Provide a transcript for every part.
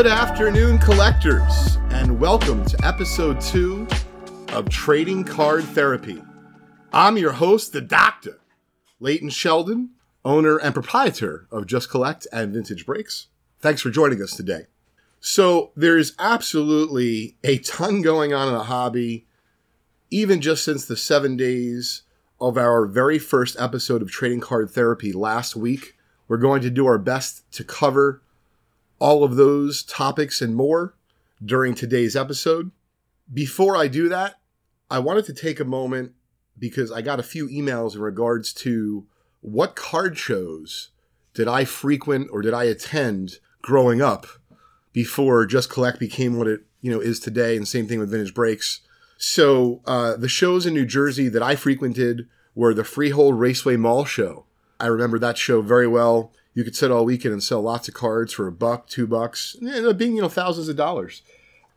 Good afternoon, collectors, and welcome to episode two of Trading Card Therapy. I'm your host, the Doctor, Leighton Sheldon, owner and proprietor of Just Collect and Vintage Breaks. Thanks for joining us today. So, there's absolutely a ton going on in the hobby, even just since the seven days of our very first episode of Trading Card Therapy last week. We're going to do our best to cover all of those topics and more during today's episode. Before I do that, I wanted to take a moment because I got a few emails in regards to what card shows did I frequent or did I attend growing up before Just Collect became what it you know is today, and same thing with Vintage Breaks. So uh, the shows in New Jersey that I frequented were the Freehold Raceway Mall show. I remember that show very well you could sit all weekend and sell lots of cards for a buck, two bucks, and up being, you know, thousands of dollars.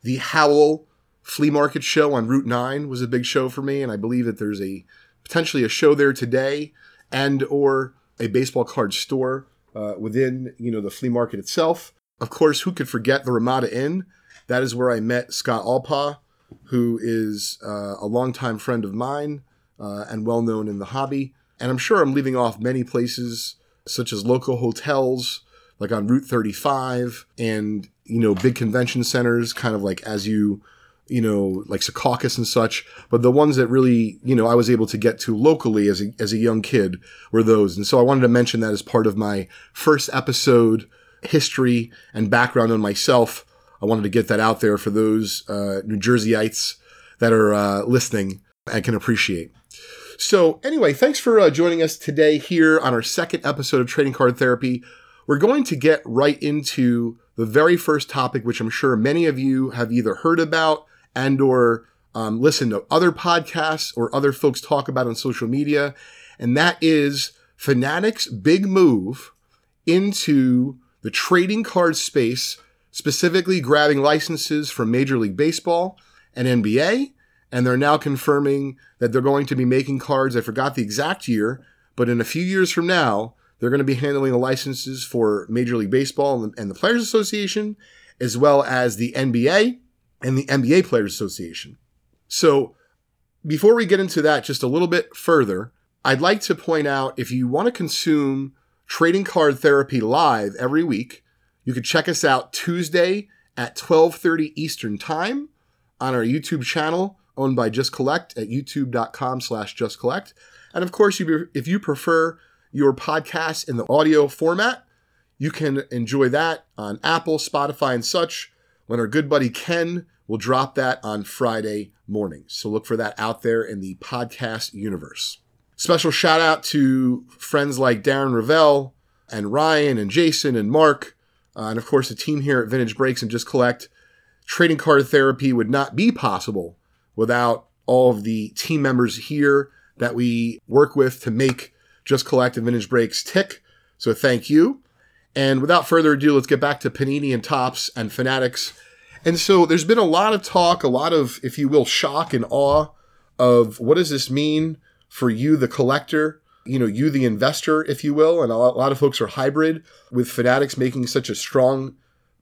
The Howell Flea Market Show on Route 9 was a big show for me, and I believe that there's a potentially a show there today and or a baseball card store uh, within, you know, the flea market itself. Of course, who could forget the Ramada Inn? That is where I met Scott Alpa, who is uh, a longtime friend of mine uh, and well known in the hobby. And I'm sure I'm leaving off many places such as local hotels like on Route 35 and, you know, big convention centers, kind of like as you, you know, like Secaucus and such. But the ones that really, you know, I was able to get to locally as a, as a young kid were those. And so I wanted to mention that as part of my first episode history and background on myself. I wanted to get that out there for those uh, New Jerseyites that are uh, listening and can appreciate. So, anyway, thanks for uh, joining us today here on our second episode of Trading Card Therapy. We're going to get right into the very first topic, which I'm sure many of you have either heard about and or um, listened to other podcasts or other folks talk about on social media, and that is Fanatics' big move into the trading card space, specifically grabbing licenses from Major League Baseball and NBA and they're now confirming that they're going to be making cards. I forgot the exact year, but in a few years from now, they're going to be handling the licenses for Major League Baseball and the Players Association, as well as the NBA and the NBA Players Association. So, before we get into that just a little bit further, I'd like to point out if you want to consume trading card therapy live every week, you can check us out Tuesday at 12:30 Eastern Time on our YouTube channel owned by Just Collect at youtube.com slash Just Collect. And of course, if you prefer your podcast in the audio format, you can enjoy that on Apple, Spotify, and such when our good buddy Ken will drop that on Friday morning. So look for that out there in the podcast universe. Special shout out to friends like Darren Rovell and Ryan and Jason and Mark, uh, and of course the team here at Vintage Breaks and Just Collect. Trading card therapy would not be possible without all of the team members here that we work with to make Just Collect and Vintage Breaks tick. So thank you. And without further ado, let's get back to Panini and Topps and Fanatics. And so there's been a lot of talk, a lot of, if you will, shock and awe of what does this mean for you, the collector, you know, you, the investor, if you will. And a lot of folks are hybrid with Fanatics making such a strong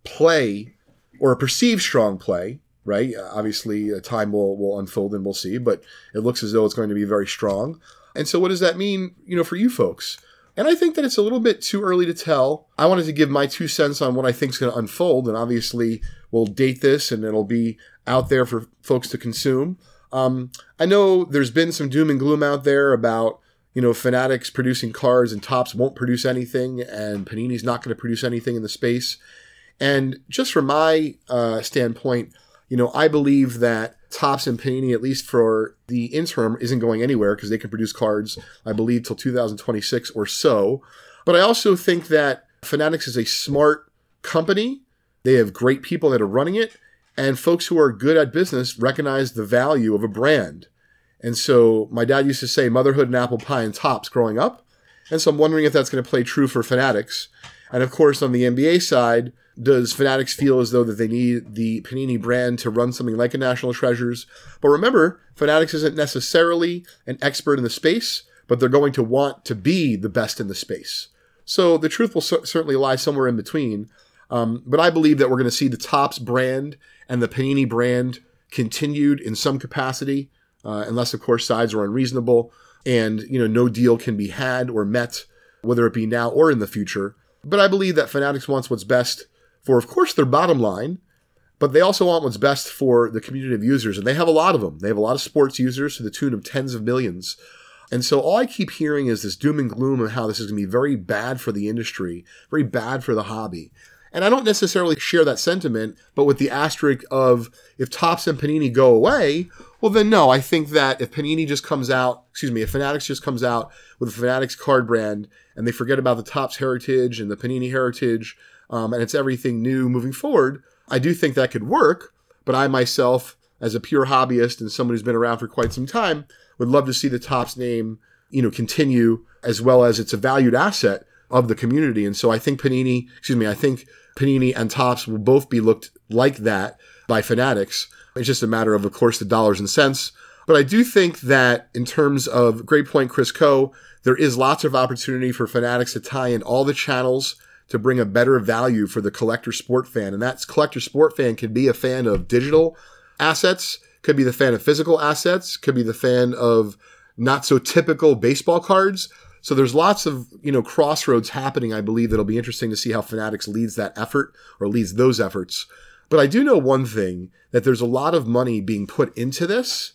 play or a perceived strong play right? Obviously, time will will unfold and we'll see, but it looks as though it's going to be very strong. And so, what does that mean, you know, for you folks? And I think that it's a little bit too early to tell. I wanted to give my two cents on what I think is going to unfold, and obviously, we'll date this and it'll be out there for folks to consume. Um, I know there's been some doom and gloom out there about you know Fanatics producing cards and Topps won't produce anything, and Panini's not going to produce anything in the space. And just from my uh, standpoint, you know, I believe that Topps and Panini, at least for the interim, isn't going anywhere because they can produce cards, I believe, till 2026 or so. But I also think that Fanatics is a smart company. They have great people that are running it, and folks who are good at business recognize the value of a brand. And so my dad used to say motherhood and apple pie and Topps growing up. And so I'm wondering if that's going to play true for Fanatics. And of course, on the NBA side, does Fanatics feel as though that they need the Panini brand to run something like a National Treasures? But remember, Fanatics isn't necessarily an expert in the space, but they're going to want to be the best in the space. So the truth will certainly lie somewhere in between. Um, but I believe that we're going to see the Topps brand and the Panini brand continued in some capacity, uh, unless of course sides are unreasonable and you know no deal can be had or met, whether it be now or in the future. But I believe that Fanatics wants what's best for, of course, their bottom line, but they also want what's best for the community of users, and they have a lot of them. They have a lot of sports users to the tune of tens of millions. And so all I keep hearing is this doom and gloom of how this is going to be very bad for the industry, very bad for the hobby. And I don't necessarily share that sentiment, but with the asterisk of if Topps and Panini go away, well, then no, I think that if Panini just comes out, excuse me, if Fanatics just comes out with a Fanatics card brand and they forget about the Topps heritage and the Panini heritage, um, and it's everything new moving forward, I do think that could work. But I myself, as a pure hobbyist and someone who's been around for quite some time, would love to see the Topps name, you know, continue as well as it's a valued asset of the community. And so I think Panini, excuse me, I think Panini and Topps will both be looked like that by fanatics. It's just a matter of, of course, the dollars and cents. But I do think that in terms of great point, Chris Coe, there is lots of opportunity for fanatics to tie in all the channels to bring a better value for the collector sport fan. And that's collector sport fan can be a fan of digital assets, could be the fan of physical assets, could be the fan of not so typical baseball cards. So there's lots of, you know, crossroads happening. I believe that'll be interesting to see how Fanatics leads that effort or leads those efforts. But I do know one thing that there's a lot of money being put into this.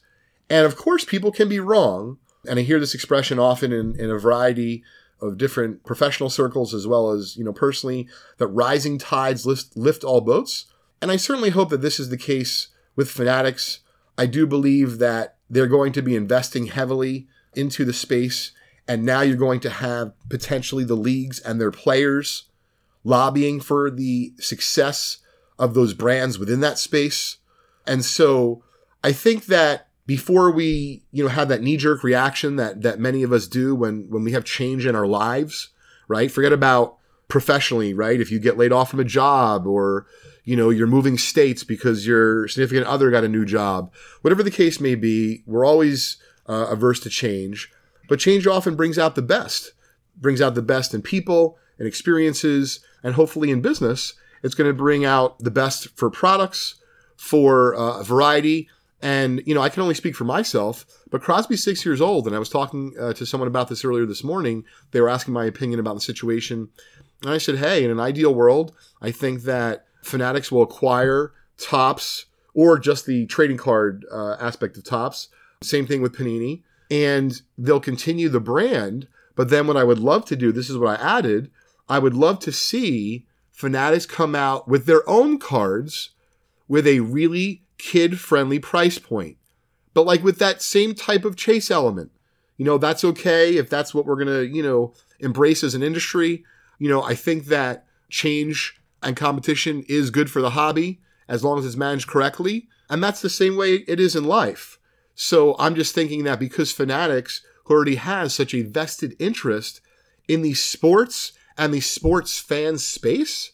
And of course, people can be wrong. And I hear this expression often in, in a variety of different professional circles as well as, you know, personally, that rising tides lift, lift all boats. And I certainly hope that this is the case with Fanatics. I do believe that they're going to be investing heavily into the space and now you're going to have potentially the leagues and their players lobbying for the success of those brands within that space. And so I think that before we, you know, have that knee-jerk reaction that that many of us do when when we have change in our lives, right? Forget about professionally, right? If you get laid off from a job or you know, you're moving states because your significant other got a new job. Whatever the case may be, we're always uh, averse to change. But change often brings out the best, brings out the best in people and experiences, and hopefully in business, it's going to bring out the best for products, for uh, variety. And, you know, I can only speak for myself, but Crosby's six years old. And I was talking uh, to someone about this earlier this morning. They were asking my opinion about the situation. And I said, hey, in an ideal world, I think that Fanatics will acquire Topps or just the trading card uh, aspect of Topps. Same thing with Panini and they'll continue the brand. But then what I would love to do, this is what I added, I would love to see Fanatics come out with their own cards with a really kid friendly price point. But like with that same type of chase element. You know, that's okay if that's what we're going to, you know, embrace as an industry. You know, I think that change and competition is good for the hobby as long as it's managed correctly. And that's the same way it is in life. So I'm just thinking that because Fanatics who already has such a vested interest in the sports and the sports fan space,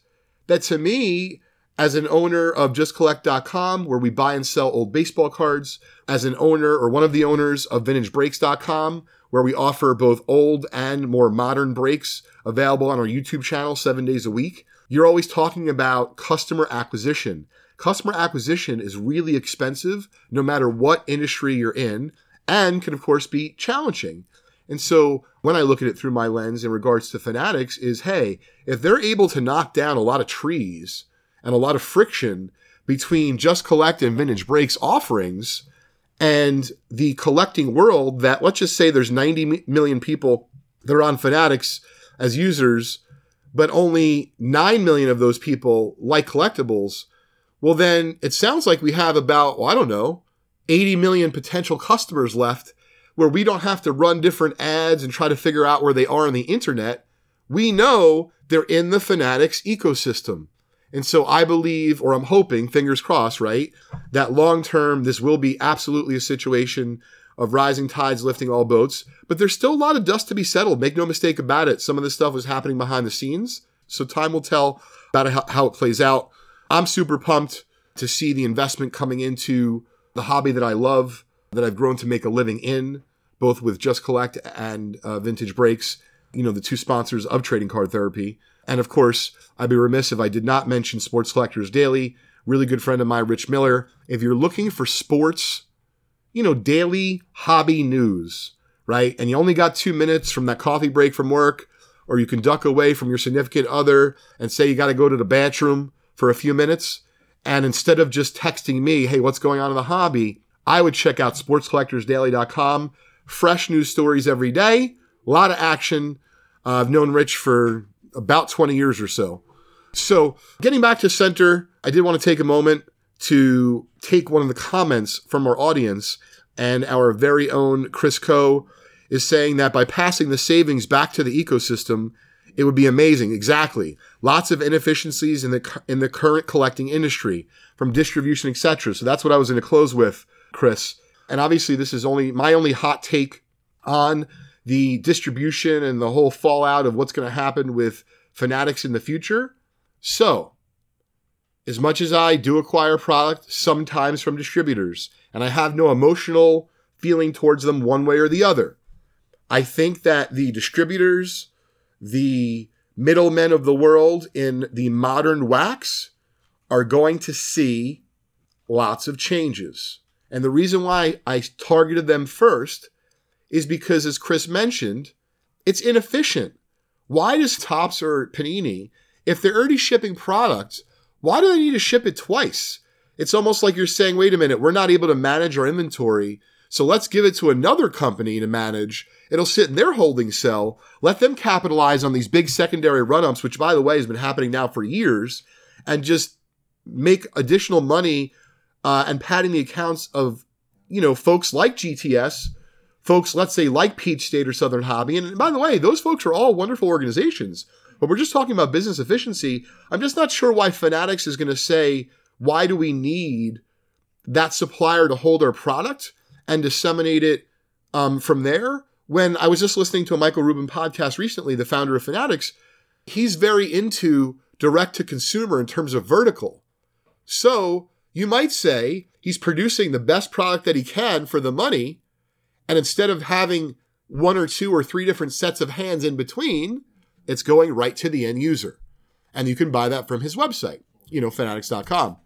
that to me, as an owner of justcollect.com, where we buy and sell old baseball cards, as an owner or one of the owners of vintagebreaks.com, where we offer both old and more modern breaks available on our YouTube channel seven days a week, you're always talking about customer acquisition customer acquisition is really expensive no matter what industry you're in and can of course be challenging. And so when I look at it through my lens in regards to fanatics is hey, if they're able to knock down a lot of trees and a lot of friction between just collect and vintage breaks offerings and the collecting world that let's just say there's 90 million people that are on fanatics as users but only 9 million of those people like collectibles well, then it sounds like we have about, well, I don't know, 80 million potential customers left where we don't have to run different ads and try to figure out where they are on the internet. We know they're in the Fanatics ecosystem. And so I believe, or I'm hoping, fingers crossed, right, that long term, this will be absolutely a situation of rising tides lifting all boats. But there's still a lot of dust to be settled. Make no mistake about it. Some of this stuff was happening behind the scenes. So time will tell about how it plays out. I'm super pumped to see the investment coming into the hobby that I love, that I've grown to make a living in, both with Just Collect and uh, Vintage Breaks. you know, the two sponsors of Trading Card Therapy. And of course, I'd be remiss if I did not mention Sports Collectors Daily, really good friend of mine, Rich Miller. If you're looking for sports, you know, daily hobby news, right? And you only got two minutes from that coffee break from work, or you can duck away from your significant other and say you got to go to the bathroom for a few minutes. And instead of just texting me, hey, what's going on in the hobby? I would check out sportscollectorsdaily.com. Fresh news stories every day, a lot of action. Uh, I've known Rich for about 20 years or so. So, getting back to center, I did want to take a moment to take one of the comments from our audience, and our very own Chris Coe is saying that by passing the savings back to the ecosystem, it would be amazing. Exactly. Lots of inefficiencies in the in the current collecting industry, from distribution, etc. So that's what I was going to close with, Chris. And obviously, this is only my only hot take on the distribution and the whole fallout of what's going to happen with Fanatics in the future. So, as much as I do acquire product sometimes from distributors, and I have no emotional feeling towards them one way or the other, I think that the distributors, the middlemen of the world in the modern wax are going to see lots of changes. And the reason why I targeted them first is because, as Chris mentioned, it's inefficient. Why does Topps or Panini, if they're already shipping products, why do they need to ship it twice? It's almost like you're saying, wait a minute, we're not able to manage our inventory. So let's give it to another company to manage. It'll sit in their holding cell. Let them capitalize on these big secondary run ups, which, by the way, has been happening now for years, and just make additional money uh, and padding the accounts of, you know, folks like GTS, folks, let's say, like Peach State or Southern Hobby. And by the way, those folks are all wonderful organizations. But we're just talking about business efficiency. I'm just not sure why Fanatics is going to say, why do we need that supplier to hold our product and disseminate it um, from there? When I was just listening to a Michael Rubin podcast recently, the founder of Fanatics, he's very into direct to consumer in terms of vertical. So you might say he's producing the best product that he can for the money. And instead of having one or two or three different sets of hands in between, it's going right to the end user. And you can buy that from his website, you know, fanatics.com.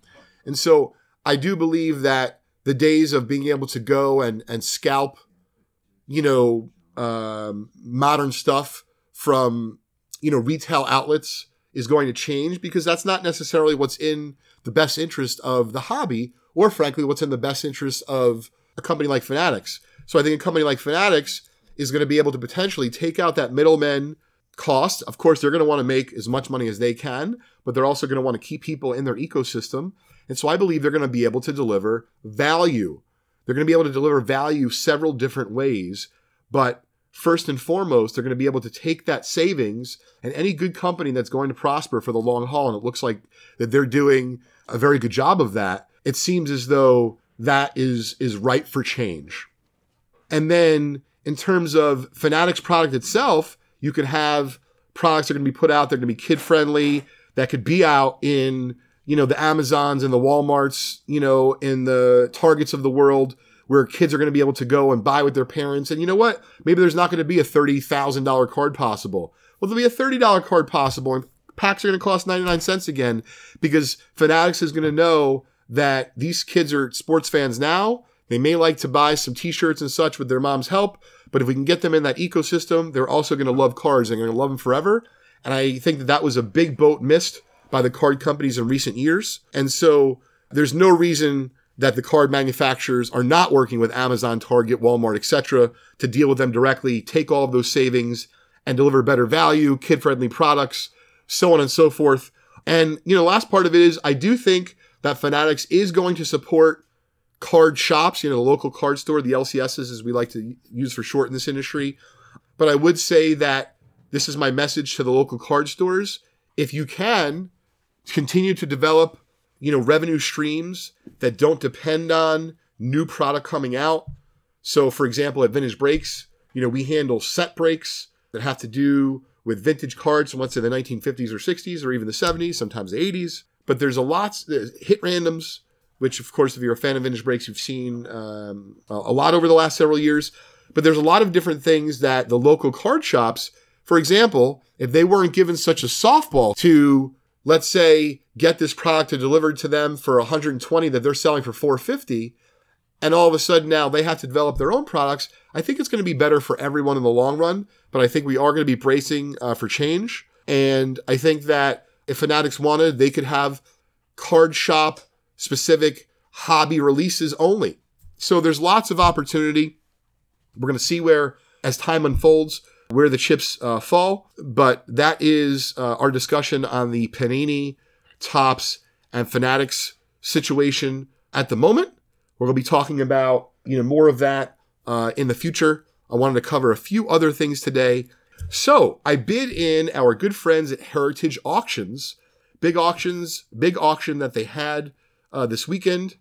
And so I do believe that the days of being able to go and, and scalp, you know, um, modern stuff from, you know, retail outlets is going to change because that's not necessarily what's in the best interest of the hobby or frankly what's in the best interest of a company like Fanatics. So I think a company like Fanatics is going to be able to potentially take out that middleman cost. Of course, they're going to want to make as much money as they can, but they're also going to want to keep people in their ecosystem. And so I believe they're going to be able to deliver value. They're going to be able to deliver value several different ways, but first and foremost, they're going to be able to take that savings and any good company that's going to prosper for the long haul, and it looks like that they're doing a very good job of that. It seems as though that is is ripe for change. And then in terms of Fanatics product itself, you could have products that are going to be put out. They're going to be kid friendly. That could be out in you know the Amazons and the WalMarts, you know, in the Targets of the world, where kids are going to be able to go and buy with their parents. And you know what? Maybe there's not going to be a thirty thousand dollar card possible. Well, there'll be a thirty dollar card possible, and packs are going to cost ninety nine cents again because Fanatics is going to know that these kids are sports fans now. They may like to buy some t-shirts and such with their mom's help, but if we can get them in that ecosystem, they're also going to love cards. They're going to love them forever. And I think that that was a big boat missed by the card companies in recent years. And so there's no reason that the card manufacturers are not working with Amazon, Target, Walmart, etc., to deal with them directly, take all of those savings and deliver better value, kid-friendly products, so on and so forth. And you know, last part of it is I do think that Fanatics is going to support card shops, you know, the local card store, the LCSs, as we like to use for short in this industry. But I would say that this is my message to the local card stores. If you can continue to develop, you know, revenue streams that don't depend on new product coming out. So, for example, at Vintage Breaks, you know, we handle set breaks that have to do with vintage cards from let's say the 1950s or 60s or even the 70s, sometimes the 80s. But there's a lot hit randoms which of course if you're a fan of vintage breaks you've seen um, a lot over the last several years but there's a lot of different things that the local card shops For example, if they weren't given such a softball to, let's say, get this product delivered to them for 120 that they're selling for 450, and all of a sudden now they have to develop their own products, I think it's going to be better for everyone in the long run. But I think we are going to be bracing uh, for change. And I think that if Fanatics wanted, they could have card shop specific hobby releases only. So there's lots of opportunity. We're going to see where, as time unfolds, where the chips uh, fall. But that is uh, our discussion on the Panini, Topps, and Fanatics situation at the moment. We're going to be talking about you know more of that uh, in the future. I wanted to cover a few other things today. So I bid in our good friends at Heritage Auctions, big auctions, big auction that they had uh, this weekend.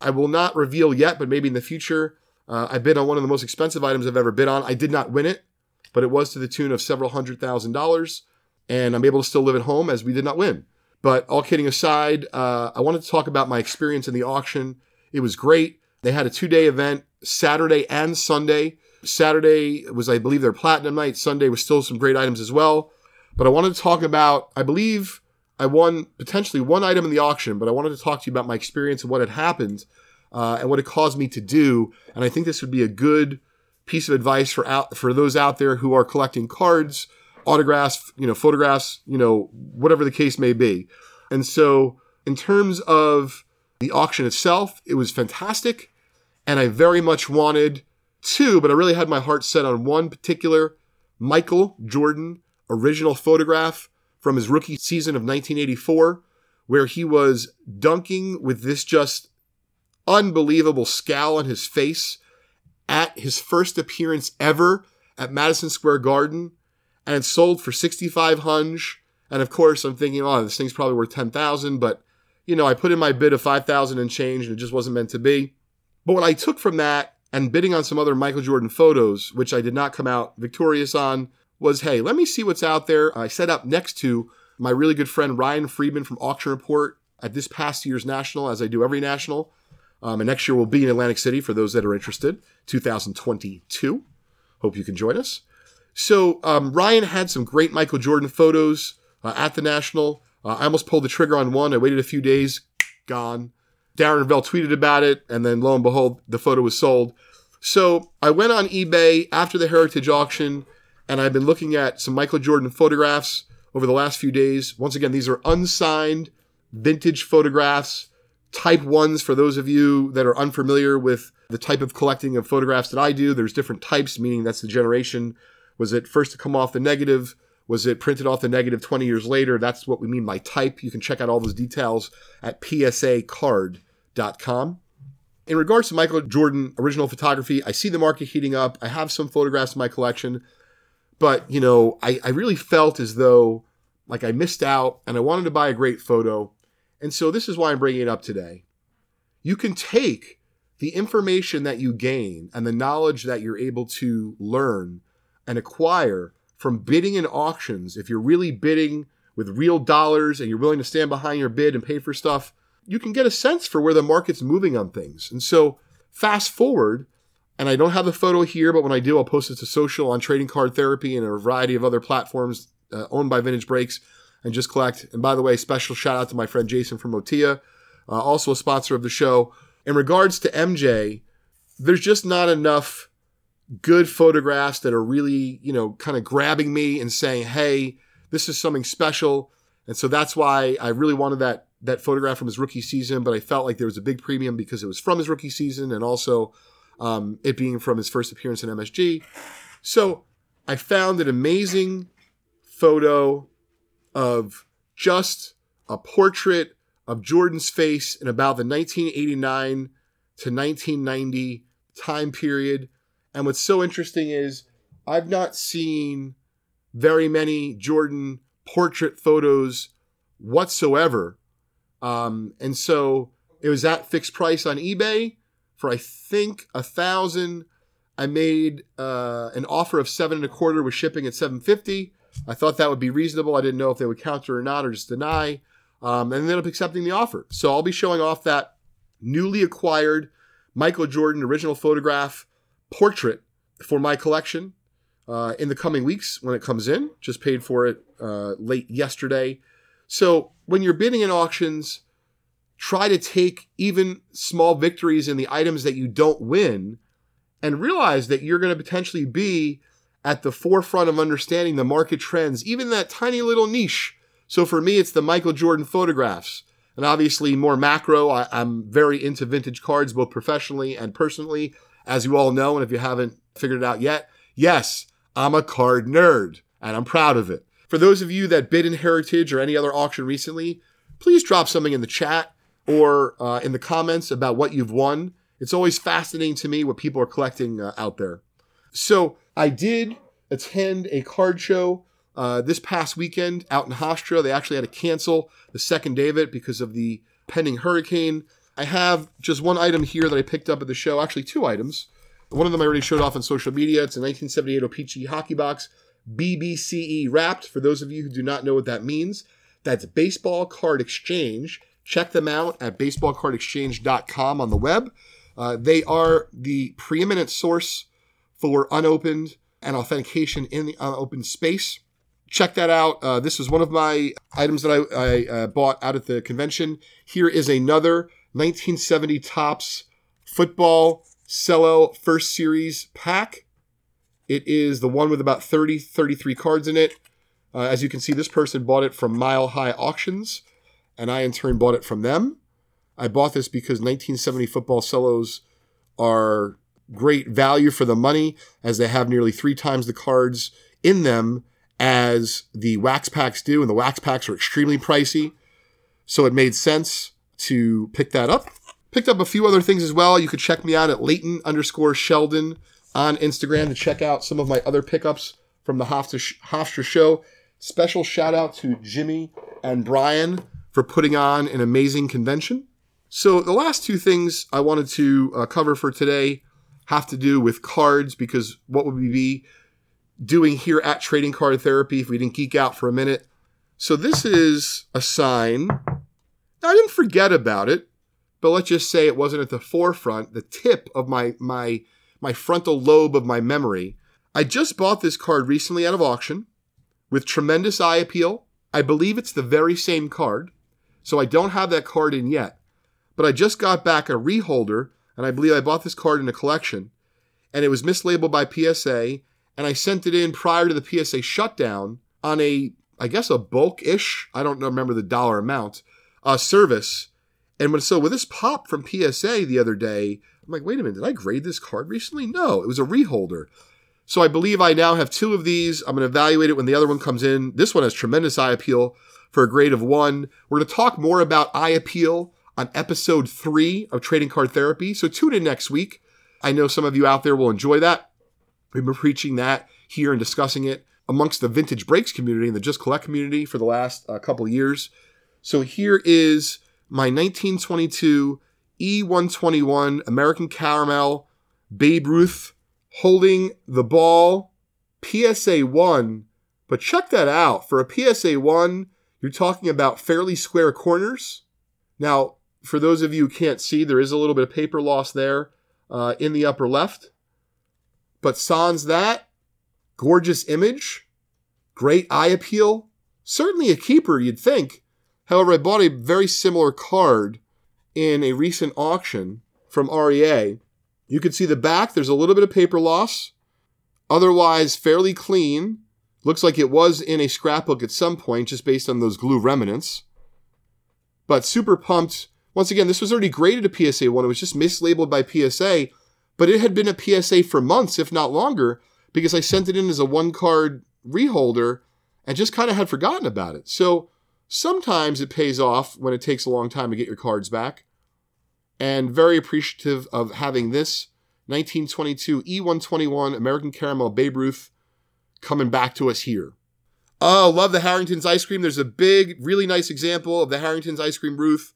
I will not reveal yet, but maybe in the future. Uh, I bid on one of the most expensive items I've ever bid on. I did not win it, but it was to the tune of several hundred thousand dollars, and I'm able to still live at home as we did not win. But all kidding aside, uh, I wanted to talk about my experience in the auction it was great. They had a two day event, Saturday and Sunday. Saturday was, I believe, their platinum night. Sunday was still some great items as well. But I wanted to talk about, I believe I won potentially one item in the auction, but I wanted to talk to you about my experience and what had happened uh, and what it caused me to do. And I think this would be a good piece of advice for out for those out there who are collecting cards, autographs, you know, photographs, you know, whatever the case may be. And so, in terms of the auction itself, it was fantastic, and I very much wanted two, but I really had my heart set on one particular Michael Jordan original photograph from his rookie season of 1984, where he was dunking with this just unbelievable scowl on his face at his first appearance ever at Madison Square Garden, and it sold for 65 hunch. And of course, I'm thinking, oh, this thing's probably worth 10,000, but you know, I put in my bid of 5,000 and change and it just wasn't meant to be. But what I took from that and bidding on some other Michael Jordan photos, which I did not come out victorious on, was hey, let me see what's out there. I set up next to my really good friend Ryan Friedman from Auction Report at this past year's National, as I do every National. Um, and next year we'll be in Atlantic City for those that are interested, 2022. Hope you can join us. So um, Ryan had some great Michael Jordan photos uh, at the National. Uh, I almost pulled the trigger on one. I waited a few days, gone. Darren Rovell tweeted about it, and then lo and behold, the photo was sold. So I went on eBay after the Heritage auction, and I've been looking at some Michael Jordan photographs over the last few days. Once again, these are unsigned vintage photographs, type ones for those of you that are unfamiliar with the type of collecting of photographs that I do. There's different types, meaning that's the generation. Was it first to come off the negative? Was it printed off the negative 20 years later? That's what we mean by type. You can check out all those details at psacard.com. In regards to Michael Jordan original photography, I see the market heating up. I have some photographs in my collection, but you know, I, I really felt as though like I missed out and I wanted to buy a great photo. And so this is why I'm bringing it up today. You can take the information that you gain and the knowledge that you're able to learn and acquire from bidding in auctions, if you're really bidding with real dollars and you're willing to stand behind your bid and pay for stuff, you can get a sense for where the market's moving on things. And so, fast forward, and I don't have the photo here, but when I do, I'll post it to social on Trading Card Therapy and a variety of other platforms uh, owned by Vintage Breaks and just collect. And by the way, special shout out to my friend Jason from Motia, uh, also a sponsor of the show. In regards to MJ, there's just not enough good photographs that are really, you know, kind of grabbing me and saying, "Hey, this is something special." And so that's why I really wanted that that photograph from his rookie season, but I felt like there was a big premium because it was from his rookie season and also um, it being from his first appearance in MSG. So I found an amazing photo of just a portrait of Jordan's face in about the 1989 to 1990 time period. And what's so interesting is I've not seen very many Jordan portrait photos whatsoever. Um, and so it was at fixed price on eBay for I think a thousand. I made uh, an offer of seven and a quarter with shipping at seven fifty. I thought that would be reasonable. I didn't know if they would counter or not or just deny. Um, and ended up accepting the offer. So I'll be showing off that newly acquired Michael Jordan original photograph portrait for my collection. uh, in the coming weeks when it comes in. Just paid for it uh, late yesterday. So when you're bidding in auctions, try to take even small victories in the items that you don't win and realize that you're going to potentially be at the forefront of understanding the market trends, even that tiny little niche. So for me, it's the Michael Jordan photographs. And obviously, more macro, I, am very into vintage cards, both professionally and personally, as you all know. And if you haven't figured it out yet, yes, I'm a card nerd and I'm proud of it. For those of you that bid in Heritage or any other auction recently, please drop something in the chat or uh, in the comments about what you've won. It's always fascinating to me what people are collecting uh, out there. So I did attend a card show uh, this past weekend out in Hofstra. They actually had to cancel the second day of it because of the pending hurricane. I have just one item here that I picked up at the show, actually two items. One of them I already showed off on social media. It's a 1978 O-Pee-Chee hockey box, BBCE wrapped. For those of you who do not know what that means, that's Baseball Card Exchange. Check them out at baseballcardexchange.com on the web. Uh, they are the preeminent source for unopened and authentication in the unopened space. Check that out. Uh, this is one of my items that I, I uh, bought out at the convention. Here is another 1970 Topps football Cello First Series pack. It is the one with about 30, 33 cards in it. Uh, as you can see, this person bought it from Mile High Auctions, and I in turn bought it from them. I bought this because 1970 football cellos are great value for the money, as they have nearly three times the cards in them as the wax packs do, and the wax packs are extremely pricey. So it made sense to pick that up. Picked up a few other things as well. You could check me out at Leighton underscore Sheldon on Instagram to check out some of my other pickups from the Hofstra show. Special shout out to Jimmy and Brian for putting on an amazing convention. So, the last two things I wanted to uh, cover for today have to do with cards because what would we be doing here at Trading Card Therapy if we didn't geek out for a minute? So, this is a sign. I didn't forget about it but let's just say it wasn't at the forefront, the tip of my my my frontal lobe of my memory. I just bought this card recently out of auction with tremendous eye appeal. I believe it's the very same card, so I don't have that card in yet. But I just got back a reholder, and I believe I bought this card in a collection, and it was mislabeled by PSA, and I sent it in prior to the PSA shutdown on a, I guess a bulk-ish, I don't remember the dollar amount, uh, service and when so with this pop from PSA the other day, I'm like, wait a minute, did I grade this card recently? No, it was a reholder. So I believe I now have two of these. I'm going to evaluate it when the other one comes in. This one has tremendous eye appeal for a grade of one. We're going to talk more about eye appeal on episode three of Trading Card Therapy. So tune in next week. I know some of you out there will enjoy that. We've been preaching that here and discussing it amongst the vintage breaks community and the just collect community for the last uh, couple years. So here is my 1922 E121 American Caramel Babe Ruth holding the ball PSA 1. But check that out. For a PSA 1, you're talking about fairly square corners. Now, for those of you who can't see, there is a little bit of paper loss there uh, in the upper left. But sans that, gorgeous image, great eye appeal, certainly a keeper, you'd think. However, I bought a very similar card in a recent auction from REA. You can see the back, there's a little bit of paper loss. Otherwise, fairly clean. Looks like it was in a scrapbook at some point, just based on those glue remnants. But super pumped. Once again, this was already graded a PSA 1. It was just mislabeled by PSA, but it had been a PSA for months, if not longer, because I sent it in as a one card reholder and just kind of had forgotten about it. So, Sometimes it pays off when it takes a long time to get your cards back. And very appreciative of having this 1922 E121 American Caramel Babe Ruth coming back to us here. Oh, love the Harrington's ice cream. There's a big, really nice example of the Harrington's ice cream Ruth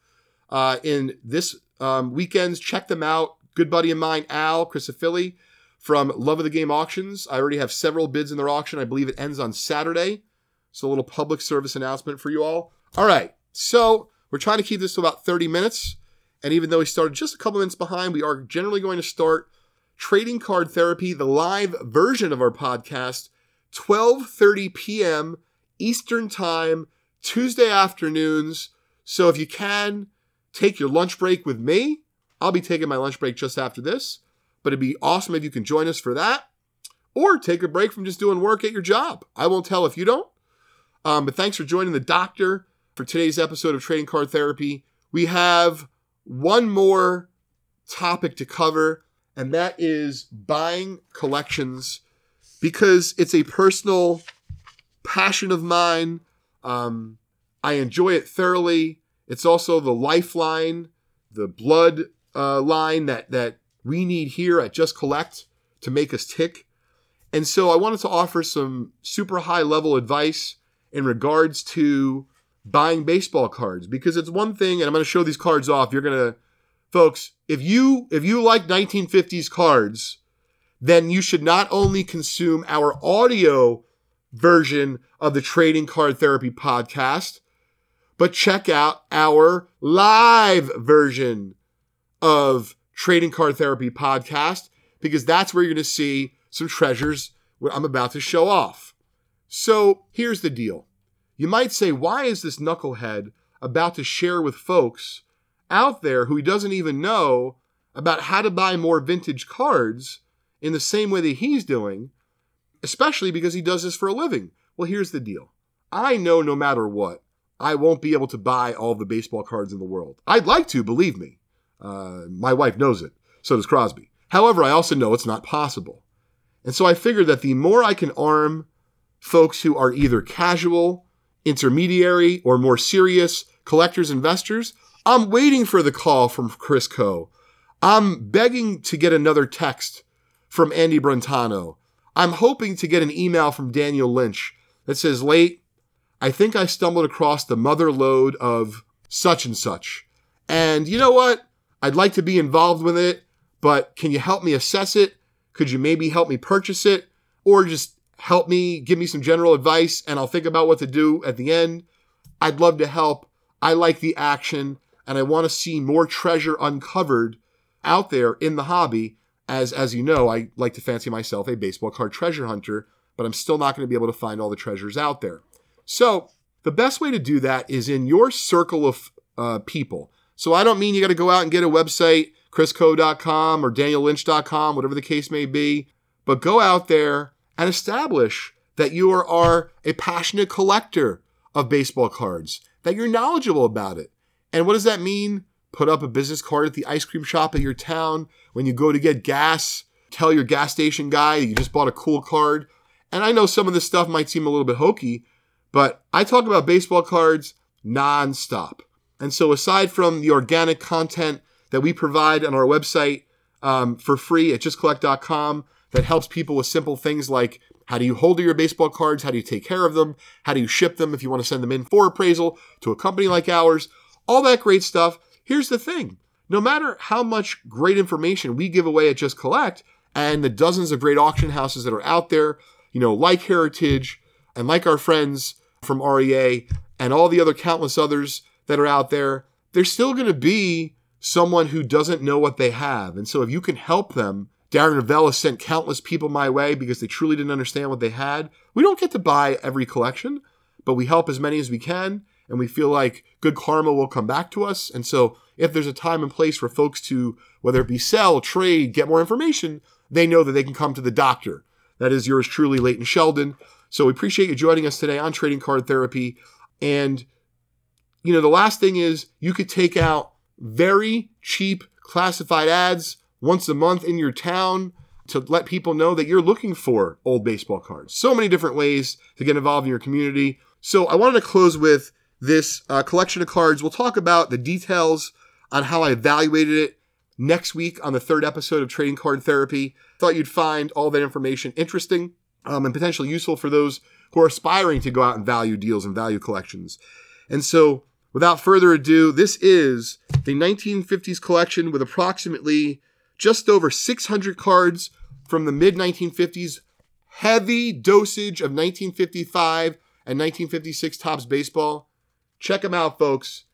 uh, in this um, weekend's. Check them out. Good buddy of mine, Al Crisafulli from Love of the Game Auctions. I already have several bids in their auction. I believe it ends on Saturday. So a little public service announcement for you all. All right. So we're trying to keep this to about 30 minutes. And even though we started just a couple minutes behind, we are generally going to start Trading Card Therapy, the live version of our podcast, 12:30 p.m. Eastern Time, Tuesday afternoons. So if you can, take your lunch break with me. I'll be taking my lunch break just after this, but it'd be awesome if you can join us for that. Or take a break from just doing work at your job. I won't tell if you don't. Um, but thanks for joining the doctor for today's episode of Trading Card Therapy. We have one more topic to cover, and that is buying collections because it's a personal passion of mine. Um, I enjoy it thoroughly. It's also the lifeline, the blood uh, line that that we need here at Just Collect to make us tick. And so I wanted to offer some super high level advice in regards to buying baseball cards because it's one thing and I'm going to show these cards off. You're going to folks, if you if you like 1950s cards, then you should not only consume our audio version of the Trading Card Therapy podcast, but check out our live version of Trading Card Therapy podcast because that's where you're going to see some treasures what I'm about to show off. So here's the deal. You might say, why is this knucklehead about to share with folks out there who he doesn't even know about how to buy more vintage cards in the same way that he's doing, especially because he does this for a living? Well, here's the deal. I know no matter what, I won't be able to buy all the baseball cards in the world. I'd like to, believe me. Uh, my wife knows it. So does Crosby. However, I also know it's not possible. And so I figured that the more I can arm folks who are either casual, intermediary, or more serious collectors, investors, I'm waiting for the call from Chris Coe. I'm begging to get another text from Andy Brentano. I'm hoping to get an email from Daniel Lynch that says, Late, I think I stumbled across the mother lode of such and such. And you know what? I'd like to be involved with it, but can you help me assess it? Could you maybe help me purchase it? Or just help me, give me some general advice, and I'll think about what to do at the end. I'd love to help. I like the action, and I want to see more treasure uncovered out there in the hobby. As as you know, I like to fancy myself a baseball card treasure hunter, but I'm still not going to be able to find all the treasures out there. So the best way to do that is in your circle of uh, people. So I don't mean you got to go out and get a website, chrisco.com or daniellynch.com, whatever the case may be, but go out there and establish that you are, are a passionate collector of baseball cards, that you're knowledgeable about it. And what does that mean? Put up a business card at the ice cream shop at your town. When you go to get gas, tell your gas station guy you just bought a cool card. And I know some of this stuff might seem a little bit hokey, but I talk about baseball cards nonstop. And so, aside from the organic content that we provide on our website um, for free at justcollect.com, that helps people with simple things like how do you hold your baseball cards? How do you take care of them? How do you ship them if you want to send them in for appraisal to a company like ours? All that great stuff. Here's the thing no matter how much great information we give away at Just Collect and the dozens of great auction houses that are out there, you know, like Heritage and like our friends from REA and all the other countless others that are out there, there's still going to be someone who doesn't know what they have. And so if you can help them, Darren Rovell sent countless people my way because they truly didn't understand what they had. We don't get to buy every collection, but we help as many as we can. And we feel like good karma will come back to us. And so if there's a time and place for folks to, whether it be sell, trade, get more information, they know that they can come to the doctor. That is yours truly, Leighton Sheldon. So we appreciate you joining us today on Trading Card Therapy. And, you know, the last thing is you could take out very cheap classified ads once a month in your town to let people know that you're looking for old baseball cards. So many different ways to get involved in your community. So I wanted to close with this uh, collection of cards. We'll talk about the details on how I evaluated it next week on the third episode of Trading Card Therapy. Thought you'd find all that information interesting um, and potentially useful for those who are aspiring to go out and value deals and value collections. And so, without further ado, this is the 1950s collection with approximately just over 600 cards from the mid 1950s, heavy dosage of 1955 and 1956 Topps baseball. Check them out, folks.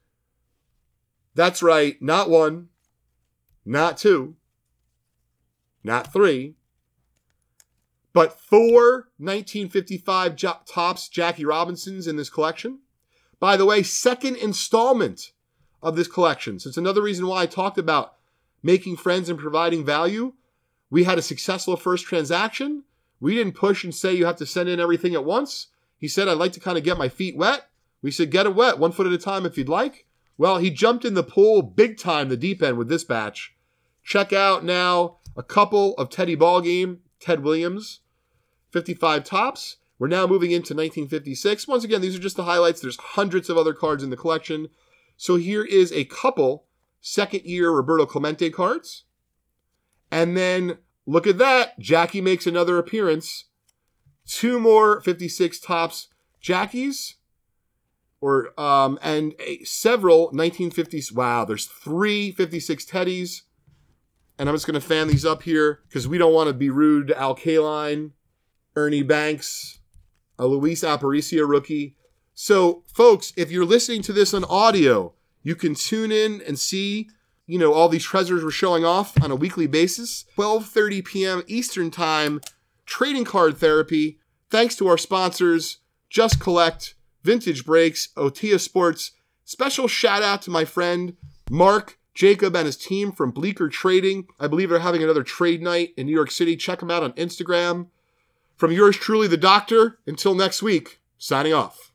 That's right, not one, not two, not three, but four 1955 jo- Topps Jackie Robinsons in this collection. By the way, second installment of this collection. So it's another reason why I talked about making friends and providing value. We had a successful first transaction. We didn't push and say you have to send in everything at once. He said, I'd like to kind of get my feet wet. We said, get it wet, one foot at a time if you'd like. Well, he jumped in the pool big time, the deep end with this batch. Check out now a couple of Teddy Ballgame, Ted Williams, 55 Topps. We're now moving into 1956. Once again, these are just the highlights. There's hundreds of other cards in the collection. So here is a couple second year Roberto Clemente cards. And then look at that. Jackie makes another appearance. Two more 56 Topps Jackies or um and a, several 1950s wow there's three 56 teddies and i'm just going to fan these up here because we don't want to be rude to al kaline ernie banks a luis aparicio rookie so folks if you're listening to this on audio you can tune in and see you know all these treasures we're showing off on a weekly basis 12:30 p.m. eastern time trading card therapy thanks to our sponsors just collect Vintage Breaks, Otia Sports. Special shout out to my friend Mark Jacob and his team from Bleecker Trading. I believe they're having another trade night in New York City. Check them out on Instagram. From yours truly, the doctor, until next week, signing off.